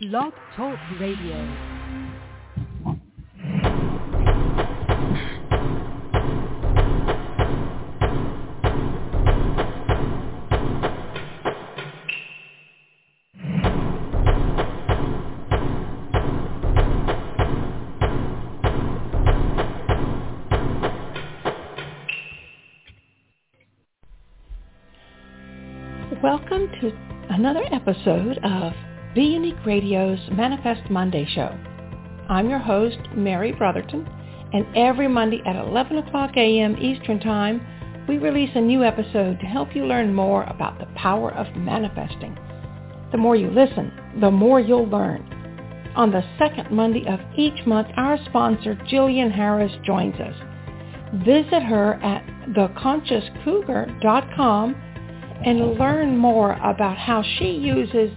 Blog Talk Radio. Welcome to another episode of Be Unique Radio's Manifest Monday show. I'm your host, Mary Brotherton, and every Monday at 11 o'clock a.m. Eastern Time, we release a new episode to help you learn more about the power of manifesting. The more you listen, the more you'll learn. On the second Monday of each month, our sponsor, Jillian Harris, joins us. Visit her at theconsciouscougar.com and learn more about how she uses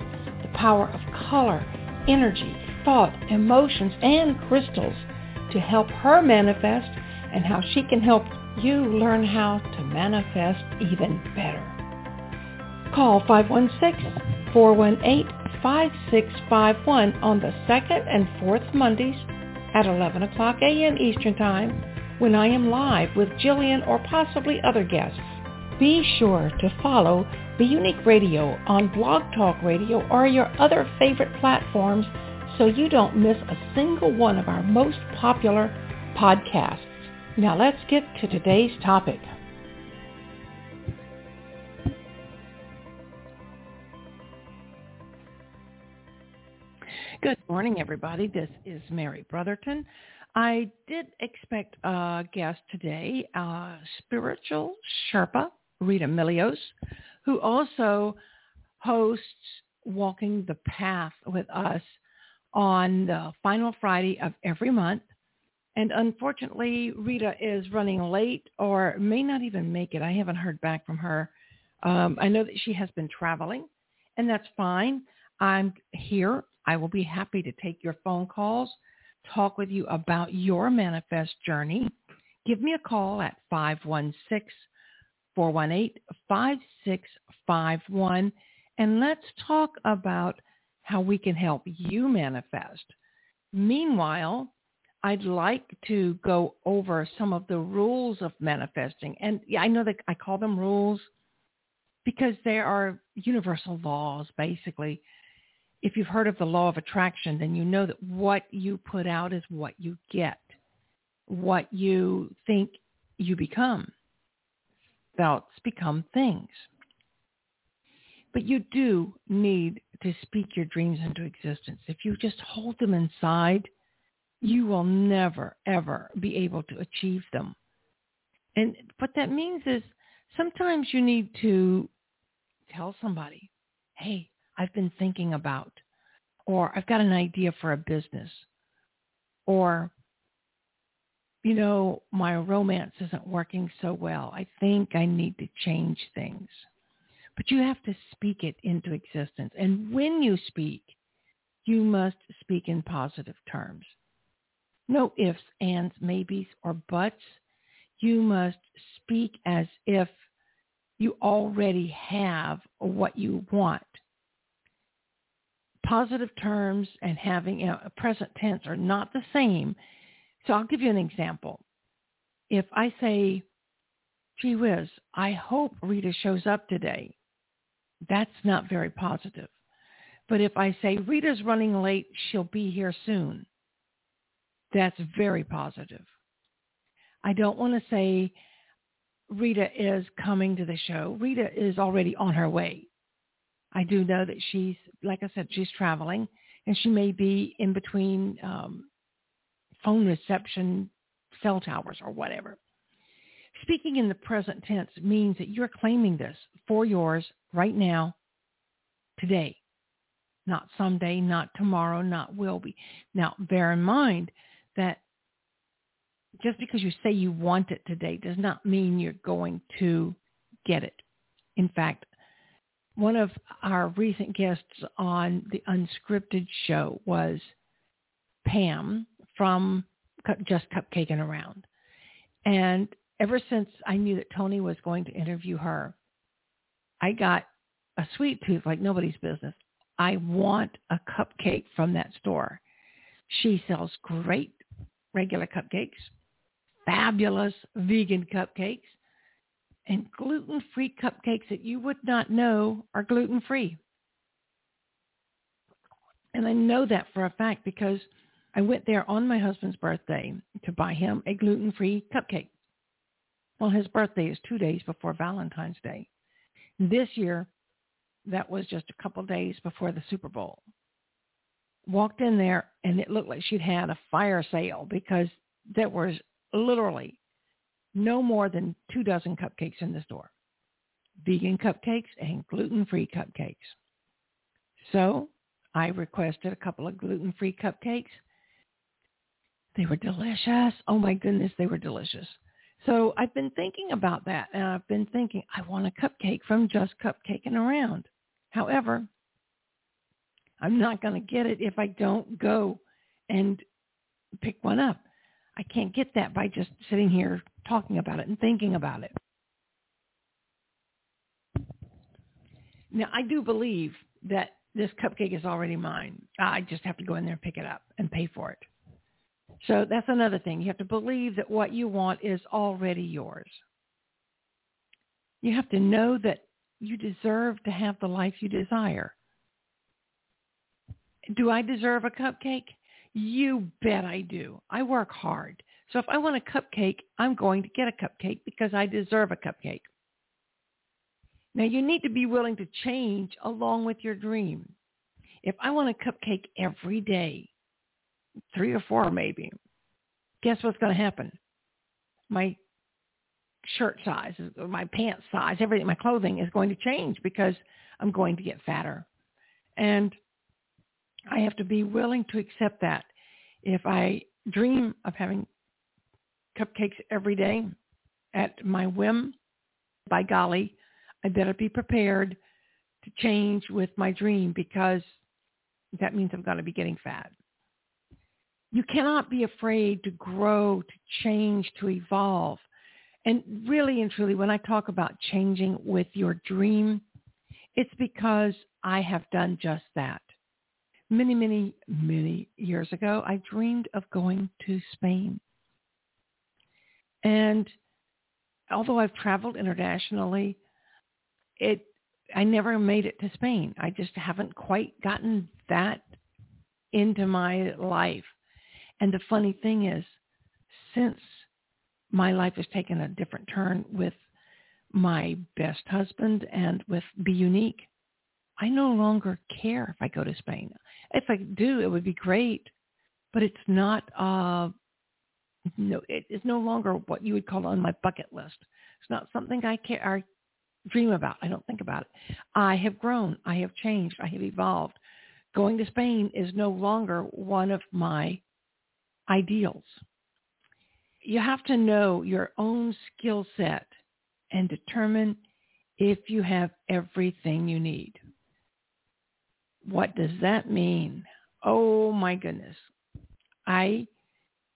power of color, energy, thought, emotions, and crystals to help her manifest and how she can help you learn how to manifest even better. Call 516-418-5651 on the second and fourth Mondays at 11 o'clock a.m. Eastern Time when I am live with Jillian or possibly other guests be sure to follow Be Unique Radio on Blog Talk Radio or your other favorite platforms so you don't miss a single one of our most popular podcasts. Now let's get to today's topic. Good morning, everybody. This is Mary Brotherton. I did expect a guest today, a spiritual Sherpa Rita Milios, who also hosts Walking the Path with us on the final Friday of every month. And unfortunately, Rita is running late or may not even make it. I haven't heard back from her. Um, I know that she has been traveling, and that's fine. I'm here. I will be happy to take your phone calls, talk with you about your manifest journey. Give me a call at 516 418-5651 and let's talk about how we can help you manifest. Meanwhile, I'd like to go over some of the rules of manifesting. And I know that I call them rules because they are universal laws, basically. If you've heard of the law of attraction, then you know that what you put out is what you get, what you think you become thoughts become things. But you do need to speak your dreams into existence. If you just hold them inside, you will never, ever be able to achieve them. And what that means is sometimes you need to tell somebody, hey, I've been thinking about, or I've got an idea for a business, or you know, my romance isn't working so well. I think I need to change things. But you have to speak it into existence. And when you speak, you must speak in positive terms. No ifs, ands, maybes, or buts. You must speak as if you already have what you want. Positive terms and having a present tense are not the same so I'll give you an example. If I say, gee whiz, I hope Rita shows up today, that's not very positive. But if I say, Rita's running late, she'll be here soon, that's very positive. I don't want to say, Rita is coming to the show. Rita is already on her way. I do know that she's, like I said, she's traveling and she may be in between um, phone reception cell towers or whatever. Speaking in the present tense means that you're claiming this for yours right now, today, not someday, not tomorrow, not will be. Now, bear in mind that just because you say you want it today does not mean you're going to get it. In fact, one of our recent guests on the unscripted show was Pam, from Just Cupcaking Around. And ever since I knew that Tony was going to interview her, I got a sweet tooth like nobody's business. I want a cupcake from that store. She sells great regular cupcakes, fabulous vegan cupcakes, and gluten-free cupcakes that you would not know are gluten-free. And I know that for a fact because I went there on my husband's birthday to buy him a gluten-free cupcake. Well, his birthday is two days before Valentine's Day. This year, that was just a couple days before the Super Bowl. Walked in there and it looked like she'd had a fire sale because there was literally no more than two dozen cupcakes in the store. Vegan cupcakes and gluten-free cupcakes. So I requested a couple of gluten-free cupcakes. They were delicious. Oh my goodness, they were delicious. So I've been thinking about that and I've been thinking I want a cupcake from Just Cupcaking Around. However, I'm not going to get it if I don't go and pick one up. I can't get that by just sitting here talking about it and thinking about it. Now, I do believe that this cupcake is already mine. I just have to go in there and pick it up and pay for it. So that's another thing. You have to believe that what you want is already yours. You have to know that you deserve to have the life you desire. Do I deserve a cupcake? You bet I do. I work hard. So if I want a cupcake, I'm going to get a cupcake because I deserve a cupcake. Now you need to be willing to change along with your dream. If I want a cupcake every day, three or four maybe, guess what's going to happen? My shirt size, my pants size, everything, my clothing is going to change because I'm going to get fatter. And I have to be willing to accept that. If I dream of having cupcakes every day at my whim, by golly, I better be prepared to change with my dream because that means I'm going to be getting fat. You cannot be afraid to grow, to change, to evolve. And really and truly, when I talk about changing with your dream, it's because I have done just that. Many, many, many years ago, I dreamed of going to Spain. And although I've traveled internationally, it I never made it to Spain. I just haven't quite gotten that into my life. And the funny thing is, since my life has taken a different turn with my best husband and with Be Unique, I no longer care if I go to Spain. If I do, it would be great, but it's not. Uh, no, it is no longer what you would call on my bucket list. It's not something I care. I dream about. I don't think about it. I have grown. I have changed. I have evolved. Going to Spain is no longer one of my ideals. You have to know your own skill set and determine if you have everything you need. What does that mean? Oh my goodness. I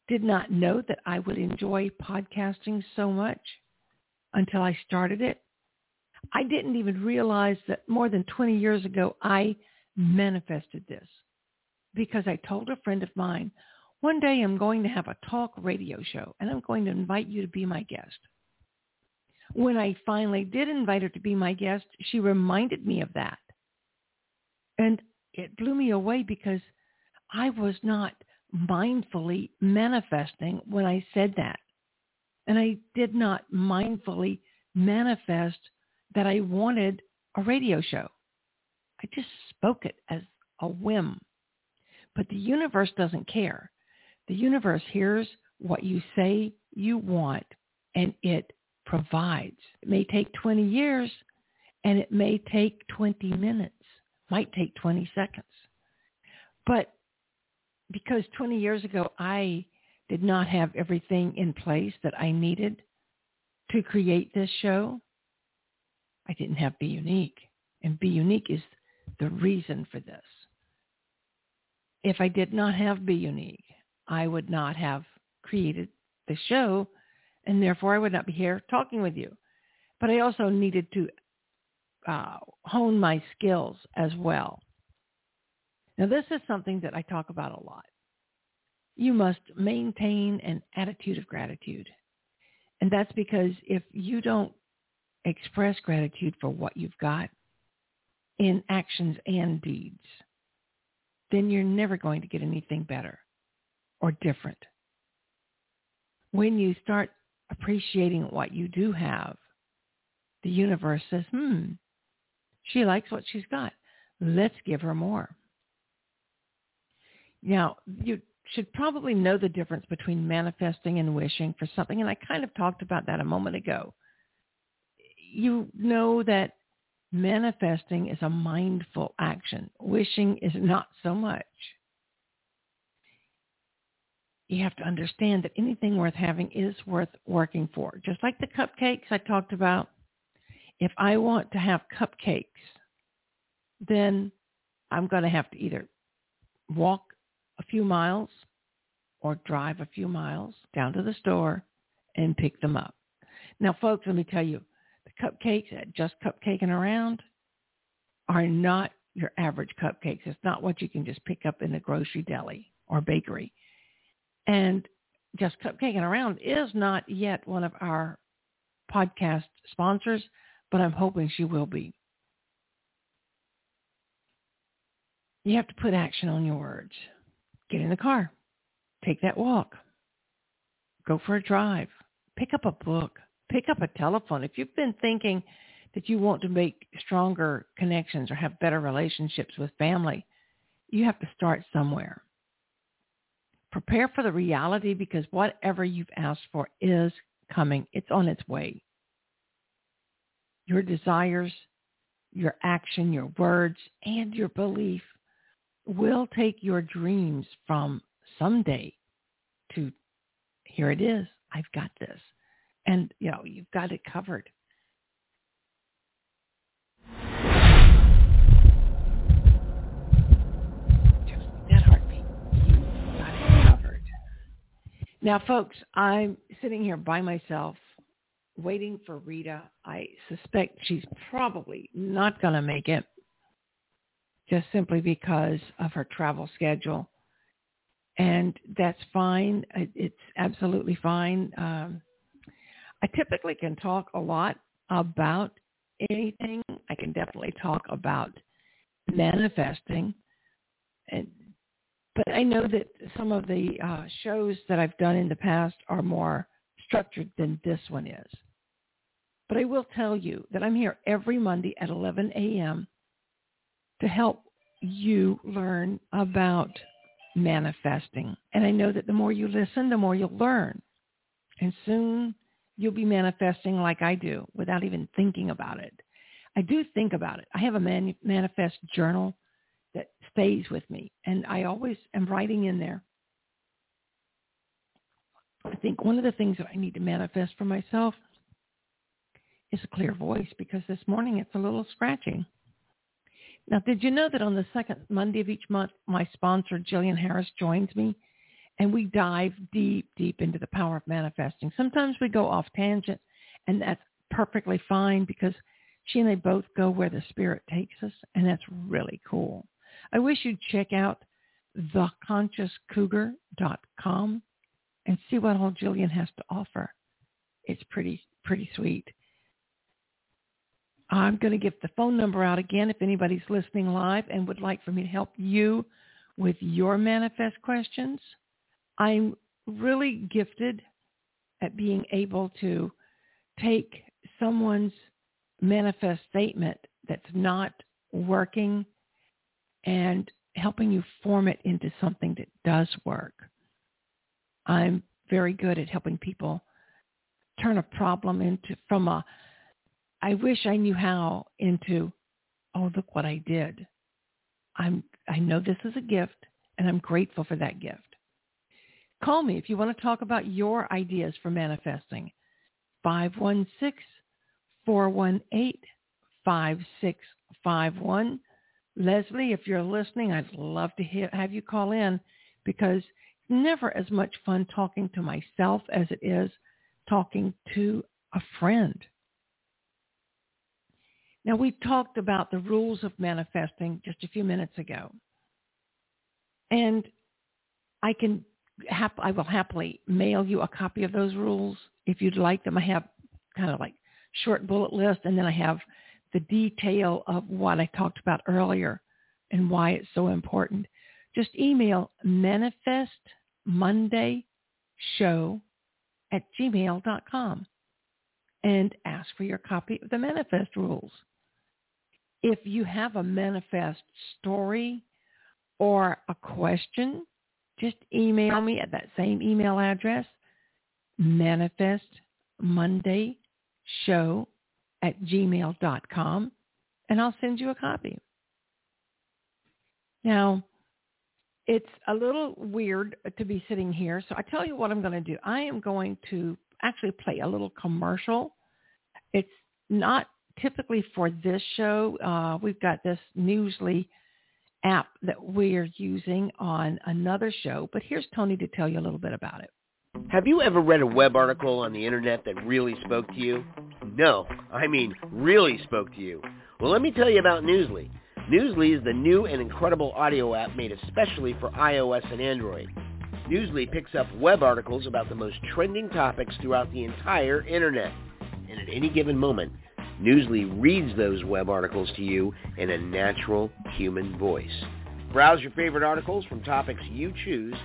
did not know that I would enjoy podcasting so much until I started it. I didn't even realize that more than 20 years ago, I manifested this because I told a friend of mine, one day I'm going to have a talk radio show and I'm going to invite you to be my guest. When I finally did invite her to be my guest, she reminded me of that. And it blew me away because I was not mindfully manifesting when I said that. And I did not mindfully manifest that I wanted a radio show. I just spoke it as a whim. But the universe doesn't care. The universe hears what you say you want and it provides. It may take 20 years and it may take 20 minutes, might take 20 seconds. But because 20 years ago I did not have everything in place that I needed to create this show, I didn't have Be Unique. And Be Unique is the reason for this. If I did not have Be Unique, I would not have created the show and therefore I would not be here talking with you. But I also needed to uh, hone my skills as well. Now, this is something that I talk about a lot. You must maintain an attitude of gratitude. And that's because if you don't express gratitude for what you've got in actions and deeds, then you're never going to get anything better or different. When you start appreciating what you do have, the universe says, hmm, she likes what she's got. Let's give her more. Now, you should probably know the difference between manifesting and wishing for something, and I kind of talked about that a moment ago. You know that manifesting is a mindful action. Wishing is not so much. You have to understand that anything worth having is worth working for. Just like the cupcakes I talked about, if I want to have cupcakes, then I'm going to have to either walk a few miles or drive a few miles down to the store and pick them up. Now, folks, let me tell you, the cupcakes at Just Cupcaking Around are not your average cupcakes. It's not what you can just pick up in the grocery deli or bakery. And Just Cupcaking Around is not yet one of our podcast sponsors, but I'm hoping she will be. You have to put action on your words. Get in the car. Take that walk. Go for a drive. Pick up a book. Pick up a telephone. If you've been thinking that you want to make stronger connections or have better relationships with family, you have to start somewhere. Prepare for the reality because whatever you've asked for is coming. It's on its way. Your desires, your action, your words, and your belief will take your dreams from someday to here it is. I've got this. And, you know, you've got it covered. Just that heartbeat. You got it covered. Now, folks, I'm sitting here by myself waiting for Rita. I suspect she's probably not going to make it just simply because of her travel schedule. And that's fine. It's absolutely fine. Um, I typically can talk a lot about anything. I can definitely talk about manifesting. And, but I know that some of the uh, shows that I've done in the past are more structured than this one is. But I will tell you that I'm here every Monday at 11 a.m to help you learn about manifesting. And I know that the more you listen, the more you'll learn. And soon you'll be manifesting like I do without even thinking about it. I do think about it. I have a man- manifest journal stays with me and I always am writing in there. I think one of the things that I need to manifest for myself is a clear voice because this morning it's a little scratchy. Now, did you know that on the second Monday of each month, my sponsor, Jillian Harris, joins me and we dive deep, deep into the power of manifesting. Sometimes we go off tangent and that's perfectly fine because she and I both go where the spirit takes us and that's really cool. I wish you'd check out theconsciouscougar.com and see what all Jillian has to offer. It's pretty, pretty sweet. I'm going to give the phone number out again if anybody's listening live and would like for me to help you with your manifest questions. I'm really gifted at being able to take someone's manifest statement that's not working and helping you form it into something that does work. I'm very good at helping people turn a problem into from a I wish I knew how into, oh, look what I did. I'm, I know this is a gift and I'm grateful for that gift. Call me if you want to talk about your ideas for manifesting. 516-418-5651. Leslie, if you're listening, I'd love to hear, have you call in because it's never as much fun talking to myself as it is talking to a friend. Now, we talked about the rules of manifesting just a few minutes ago. And I can hap- I will happily mail you a copy of those rules if you'd like them. I have kind of like short bullet list and then I have the detail of what I talked about earlier and why it's so important. Just email manifest Monday show at gmail.com and ask for your copy of the manifest rules. If you have a manifest story or a question, just email me at that same email address, manifest Monday show at gmail.com, and I'll send you a copy. Now, it's a little weird to be sitting here. So I tell you what I'm going to do. I am going to actually play a little commercial. It's not typically for this show. Uh, we've got this Newsly app that we're using on another show, but here's Tony to tell you a little bit about it. Have you ever read a web article on the internet that really spoke to you? No, I mean really spoke to you. Well, let me tell you about Newsly. Newsly is the new and incredible audio app made especially for iOS and Android. Newsly picks up web articles about the most trending topics throughout the entire internet. And at any given moment, Newsly reads those web articles to you in a natural human voice. Browse your favorite articles from topics you choose,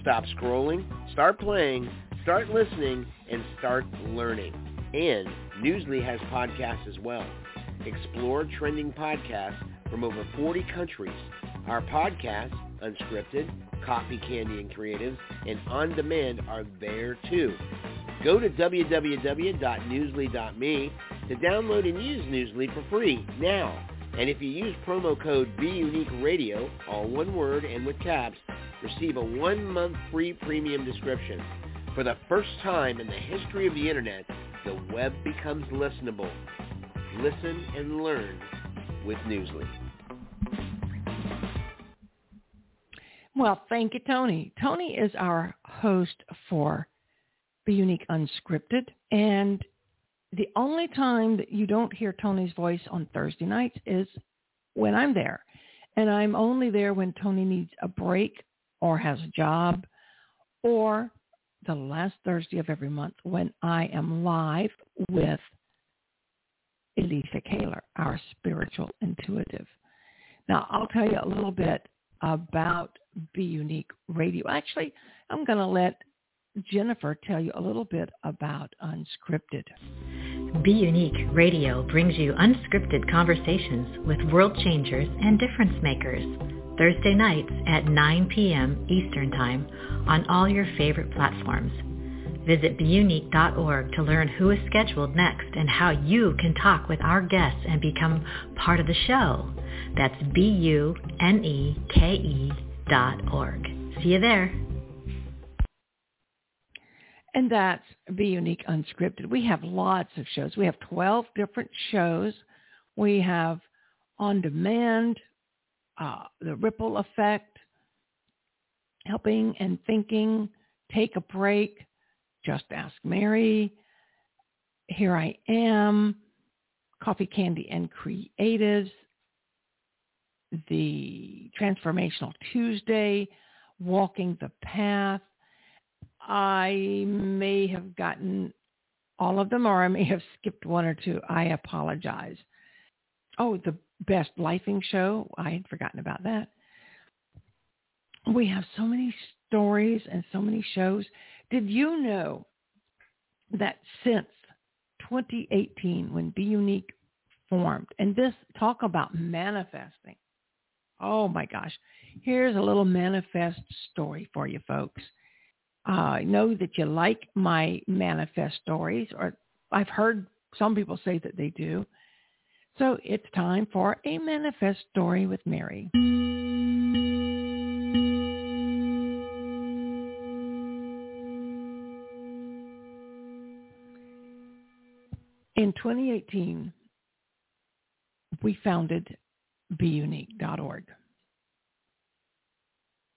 stop scrolling, start playing, start listening, and start learning. And Newsly has podcasts as well. Explore trending podcasts from over 40 countries. Our podcasts, Unscripted, Coffee, Candy, and Creatives, and On Demand are there too. Go to www.newsly.me to download and use Newsly for free now. And if you use promo code BUniqueRadio, all one word and with caps, receive a one-month free premium description. For the first time in the history of the Internet, the web becomes listenable. Listen and learn with Newsly. Well, thank you, Tony. Tony is our host for Be Unique Unscripted. And the only time that you don't hear Tony's voice on Thursday nights is when I'm there. And I'm only there when Tony needs a break or has a job or the last Thursday of every month when I am live with Elisa Kaler, our spiritual intuitive. Now, I'll tell you a little bit about Be Unique Radio. Actually, I'm going to let Jennifer tell you a little bit about Unscripted. Be Unique Radio brings you unscripted conversations with world changers and difference makers. Thursday nights at 9 p.m. Eastern Time on all your favorite platforms. Visit buneke.org to learn who is scheduled next and how you can talk with our guests and become part of the show. That's B-U-N-E-K-E dot org. See you there. And that's Be Unique Unscripted. We have lots of shows. We have 12 different shows. We have On Demand, uh, The Ripple Effect, Helping and Thinking, Take a Break, Just Ask Mary, Here I Am, Coffee, Candy, and Creatives, the Transformational Tuesday, Walking the Path. I may have gotten all of them or I may have skipped one or two. I apologize. Oh, the Best Lifing Show. I had forgotten about that. We have so many stories and so many shows. Did you know that since 2018 when Be Unique formed, and this talk about manifesting, Oh my gosh. Here's a little manifest story for you folks. Uh, I know that you like my manifest stories, or I've heard some people say that they do. So it's time for a manifest story with Mary. In 2018, we founded buneke.org.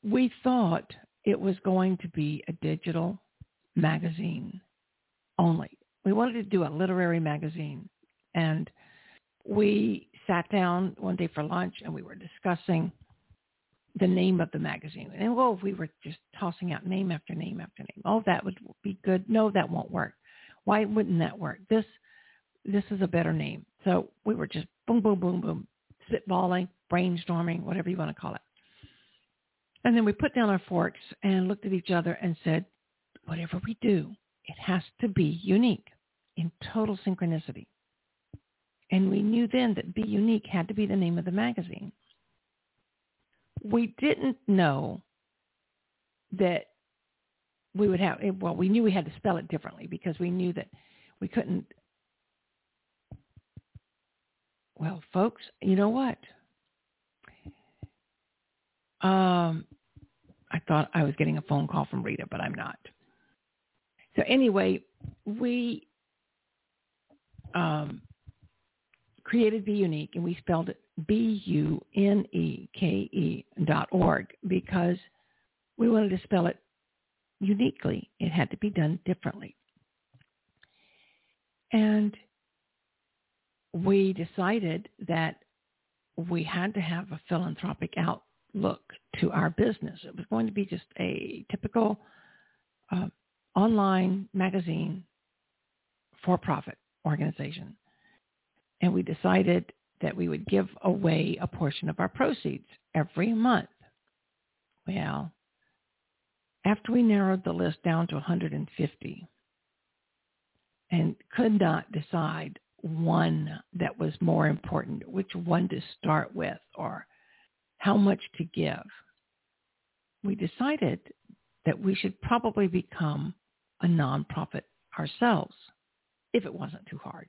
We thought it was going to be a digital magazine only. We wanted to do a literary magazine. And we sat down one day for lunch and we were discussing the name of the magazine. And well, we were just tossing out name after name after name. Oh, that would be good. No, that won't work. Why wouldn't that work? This this is a better name. So we were just boom, boom, boom, boom, spitballing, brainstorming, whatever you want to call it. And then we put down our forks and looked at each other and said, whatever we do, it has to be unique in total synchronicity. And we knew then that Be Unique had to be the name of the magazine. We didn't know that we would have, well, we knew we had to spell it differently because we knew that we couldn't. Well, folks, you know what? Um, I thought I was getting a phone call from Rita, but I'm not. So anyway, we um, created Be Unique, and we spelled it B-U-N-E-K-E dot org because we wanted to spell it uniquely. It had to be done differently. And we decided that we had to have a philanthropic outlook to our business. It was going to be just a typical uh, online magazine for-profit organization. And we decided that we would give away a portion of our proceeds every month. Well, after we narrowed the list down to 150 and could not decide one that was more important, which one to start with or how much to give, we decided that we should probably become a nonprofit ourselves if it wasn't too hard.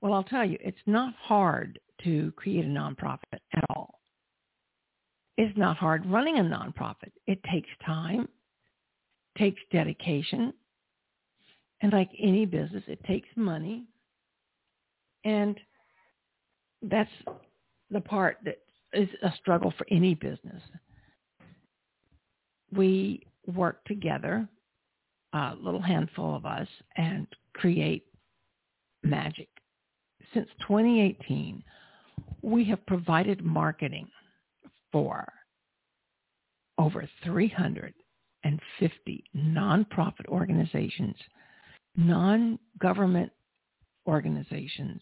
Well, I'll tell you, it's not hard to create a nonprofit at all. It's not hard running a nonprofit. It takes time, takes dedication, and like any business, it takes money. And that's the part that is a struggle for any business. We work together, a little handful of us, and create magic. Since 2018, we have provided marketing for over 350 nonprofit organizations, non-government organizations,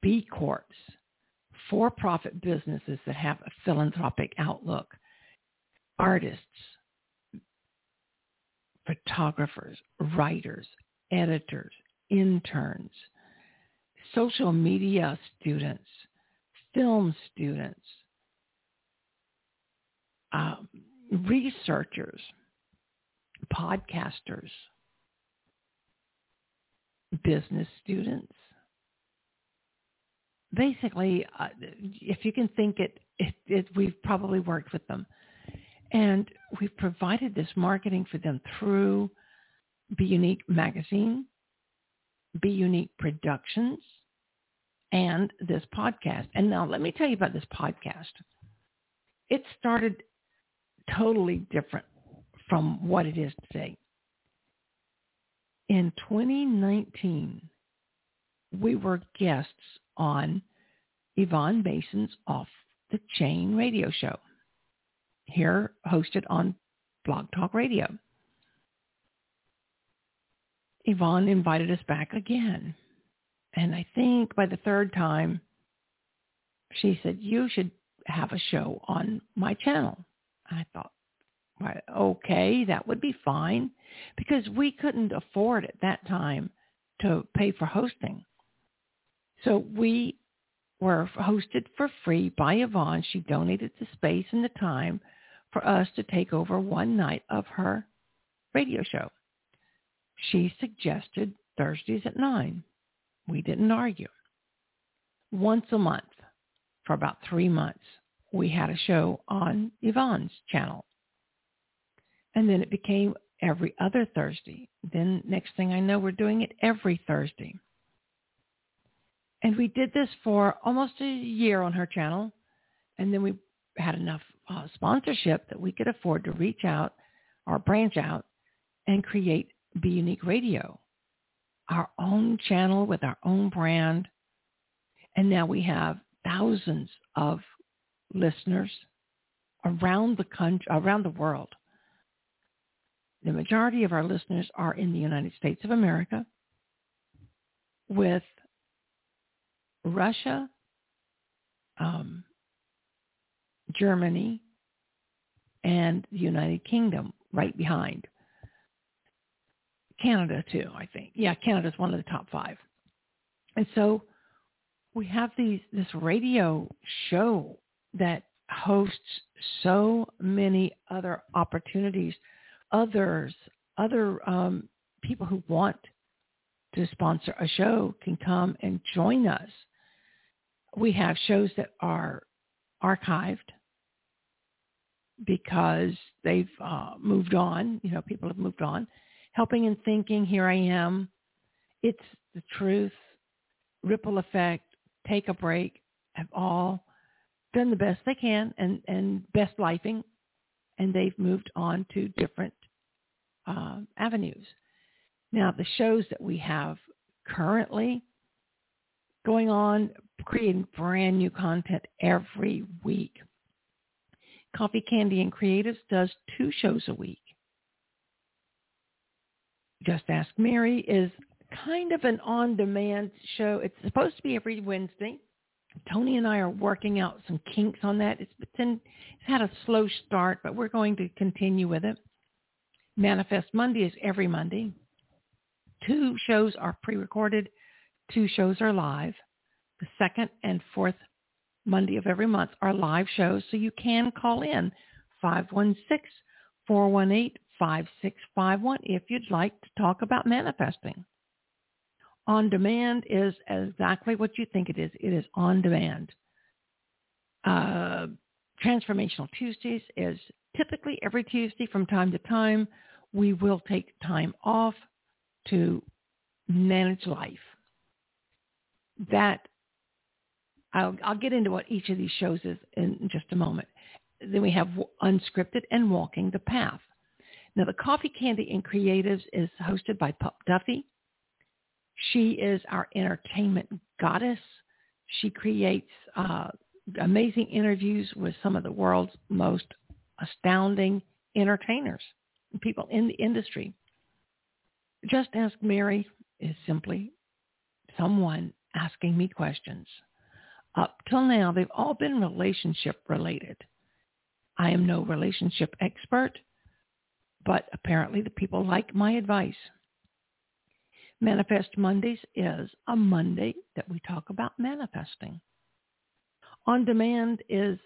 B Corps, for-profit businesses that have a philanthropic outlook, artists, photographers, writers, editors, interns, social media students, film students, um, researchers, podcasters, business students. Basically, uh, if you can think it, it, it, we've probably worked with them. And we've provided this marketing for them through Be Unique Magazine, Be Unique Productions, and this podcast. And now let me tell you about this podcast. It started totally different from what it is today. In 2019, we were guests on Yvonne Mason's Off the Chain radio show, here hosted on Blog Talk Radio. Yvonne invited us back again. And I think by the third time, she said, you should have a show on my channel. I thought, okay, that would be fine because we couldn't afford at that time to pay for hosting. So we were hosted for free by Yvonne. She donated the space and the time for us to take over one night of her radio show. She suggested Thursdays at 9. We didn't argue. Once a month for about three months, we had a show on Yvonne's channel. And then it became every other Thursday. Then next thing I know, we're doing it every Thursday. And we did this for almost a year on her channel. And then we had enough uh, sponsorship that we could afford to reach out or branch out and create Be Unique Radio, our own channel with our own brand. And now we have thousands of listeners around the country, around the world. The majority of our listeners are in the United States of America with Russia, um, Germany, and the United Kingdom right behind. Canada too, I think. Yeah, Canada's one of the top five. And so we have these this radio show that hosts so many other opportunities, others, other um, people who want to sponsor a show can come and join us. We have shows that are archived because they've uh, moved on. You know, people have moved on. Helping and thinking, here I am. It's the truth. Ripple effect. Take a break. Have all done the best they can and and best lifing, and they've moved on to different uh, avenues. Now, the shows that we have currently going on, creating brand new content every week. Coffee, Candy, and Creatives does two shows a week. Just Ask Mary is kind of an on-demand show. It's supposed to be every Wednesday. Tony and I are working out some kinks on that. It's been it's had a slow start, but we're going to continue with it. Manifest Monday is every Monday. Two shows are pre-recorded. Two shows are live. The second and fourth Monday of every month are live shows, so you can call in 516-418-5651 if you'd like to talk about manifesting. On demand is exactly what you think it is. It is on demand. Uh, Transformational Tuesdays is typically every Tuesday from time to time. We will take time off to manage life. That I'll, I'll get into what each of these shows is in just a moment. Then we have Unscripted and Walking the Path. Now, the Coffee Candy and Creatives is hosted by Pup Duffy. She is our entertainment goddess. She creates uh, amazing interviews with some of the world's most astounding entertainers, people in the industry. Just Ask Mary is simply someone asking me questions. Up till now, they've all been relationship related. I am no relationship expert, but apparently the people like my advice. Manifest Mondays is a Monday that we talk about manifesting. On demand is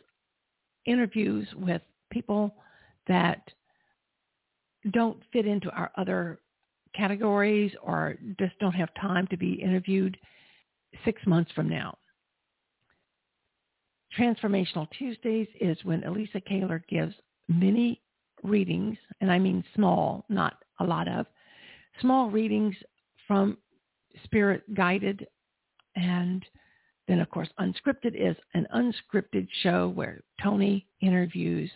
interviews with people that don't fit into our other categories or just don't have time to be interviewed six months from now. Transformational Tuesdays is when Elisa Kaler gives mini readings, and I mean small, not a lot of, small readings from spirit guided and then of course unscripted is an unscripted show where Tony interviews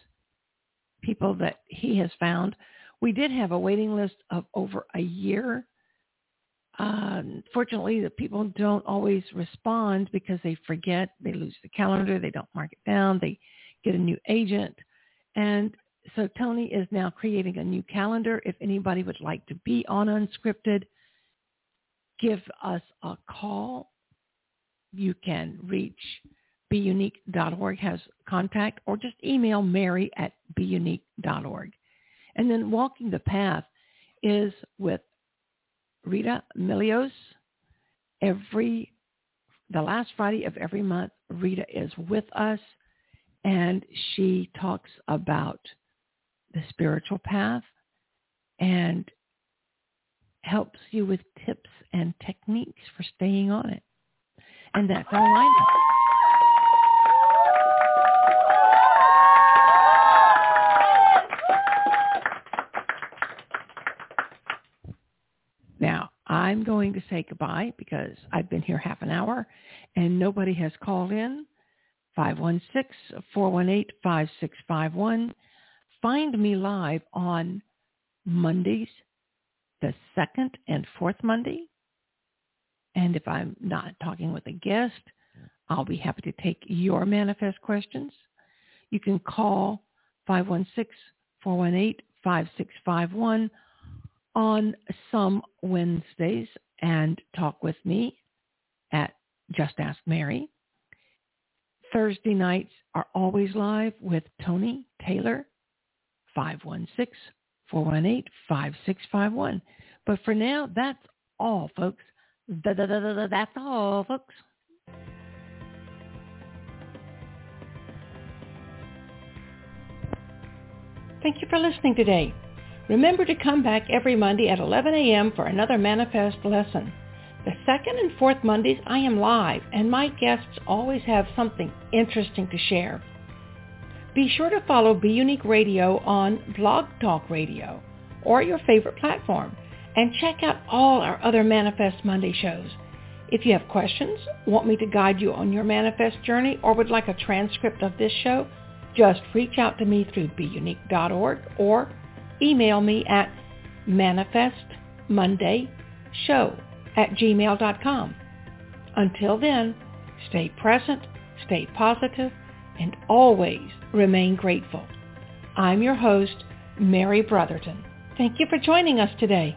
people that he has found. We did have a waiting list of over a year. Uh, fortunately, the people don't always respond because they forget, they lose the calendar, they don't mark it down, they get a new agent. And so Tony is now creating a new calendar. If anybody would like to be on Unscripted, give us a call. You can reach buneke.org has contact or just email mary at buneke.org. And then Walking the Path is with Rita Milios. Every, the last Friday of every month, Rita is with us and she talks about the spiritual path and helps you with tips and techniques for staying on it. And that's our lineup. Now, I'm going to say goodbye because I've been here half an hour and nobody has called in. 516-418-5651. Find me live on Mondays the second and fourth Monday. And if I'm not talking with a guest, I'll be happy to take your manifest questions. You can call 516-418-5651 on some Wednesdays and talk with me at Just Ask Mary. Thursday nights are always live with Tony Taylor, 516-418-5651. But for now, that's all, folks. That's all, folks. Thank you for listening today. Remember to come back every Monday at 11 a.m. for another Manifest lesson. The second and fourth Mondays, I am live, and my guests always have something interesting to share. Be sure to follow bUneke Radio on Blog Talk Radio or your favorite platform, and check out all our other Manifest Monday shows. If you have questions, want me to guide you on your Manifest journey, or would like a transcript of this show, just reach out to me through buneke.org or email me at manifestmondayshow at gmail.com. Until then, stay present, stay positive, and always remain grateful. I'm your host, Mary Brotherton. Thank you for joining us today.